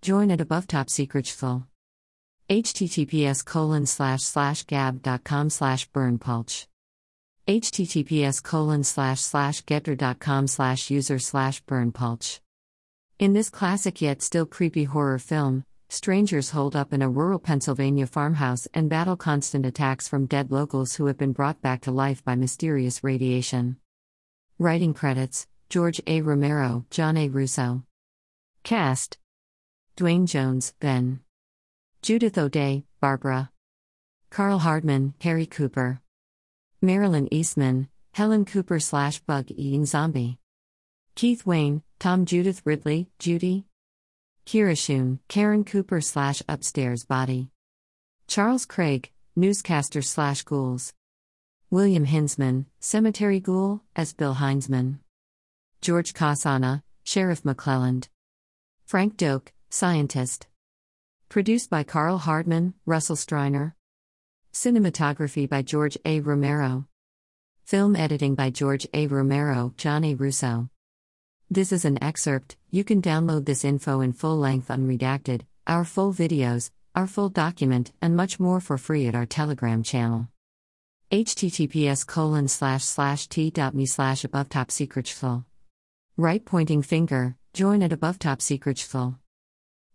join at above top secret https colon slash slash gab.com slash berndpulch https colon slash slash getter.com slash user slash berndpulch in this classic yet still creepy horror film strangers hold up in a rural pennsylvania farmhouse and battle constant attacks from dead locals who have been brought back to life by mysterious radiation. Writing credits george a. Romero john a. Russo. Cast duane jones ben Judith O'Dea, Barbara. Karl Hardman, Harry Cooper. Marilyn Eastman, Helen Cooper slash Bug Eating Zombie. Keith Wayne, Tom Judith Ridley, Judy. Kyra Schon, Karen Cooper slash Upstairs Body. Charles Craig, Newscaster slash Ghouls. William Hinzman, Cemetery Ghoul, as Bill Heinzman. George Kosana, Sheriff McClelland. Frank Doak, Scientist. Produced by Karl Hardman, Russell Streiner. Cinematography by George A. Romero. Film editing by George A. Romero, John A. Russo. This is an excerpt, you can download this info in full length unredacted, our full videos, our full document, and much more for free at our Telegram channel. https colon slash slash t.me slash above top secret Right pointing finger, join at above top secret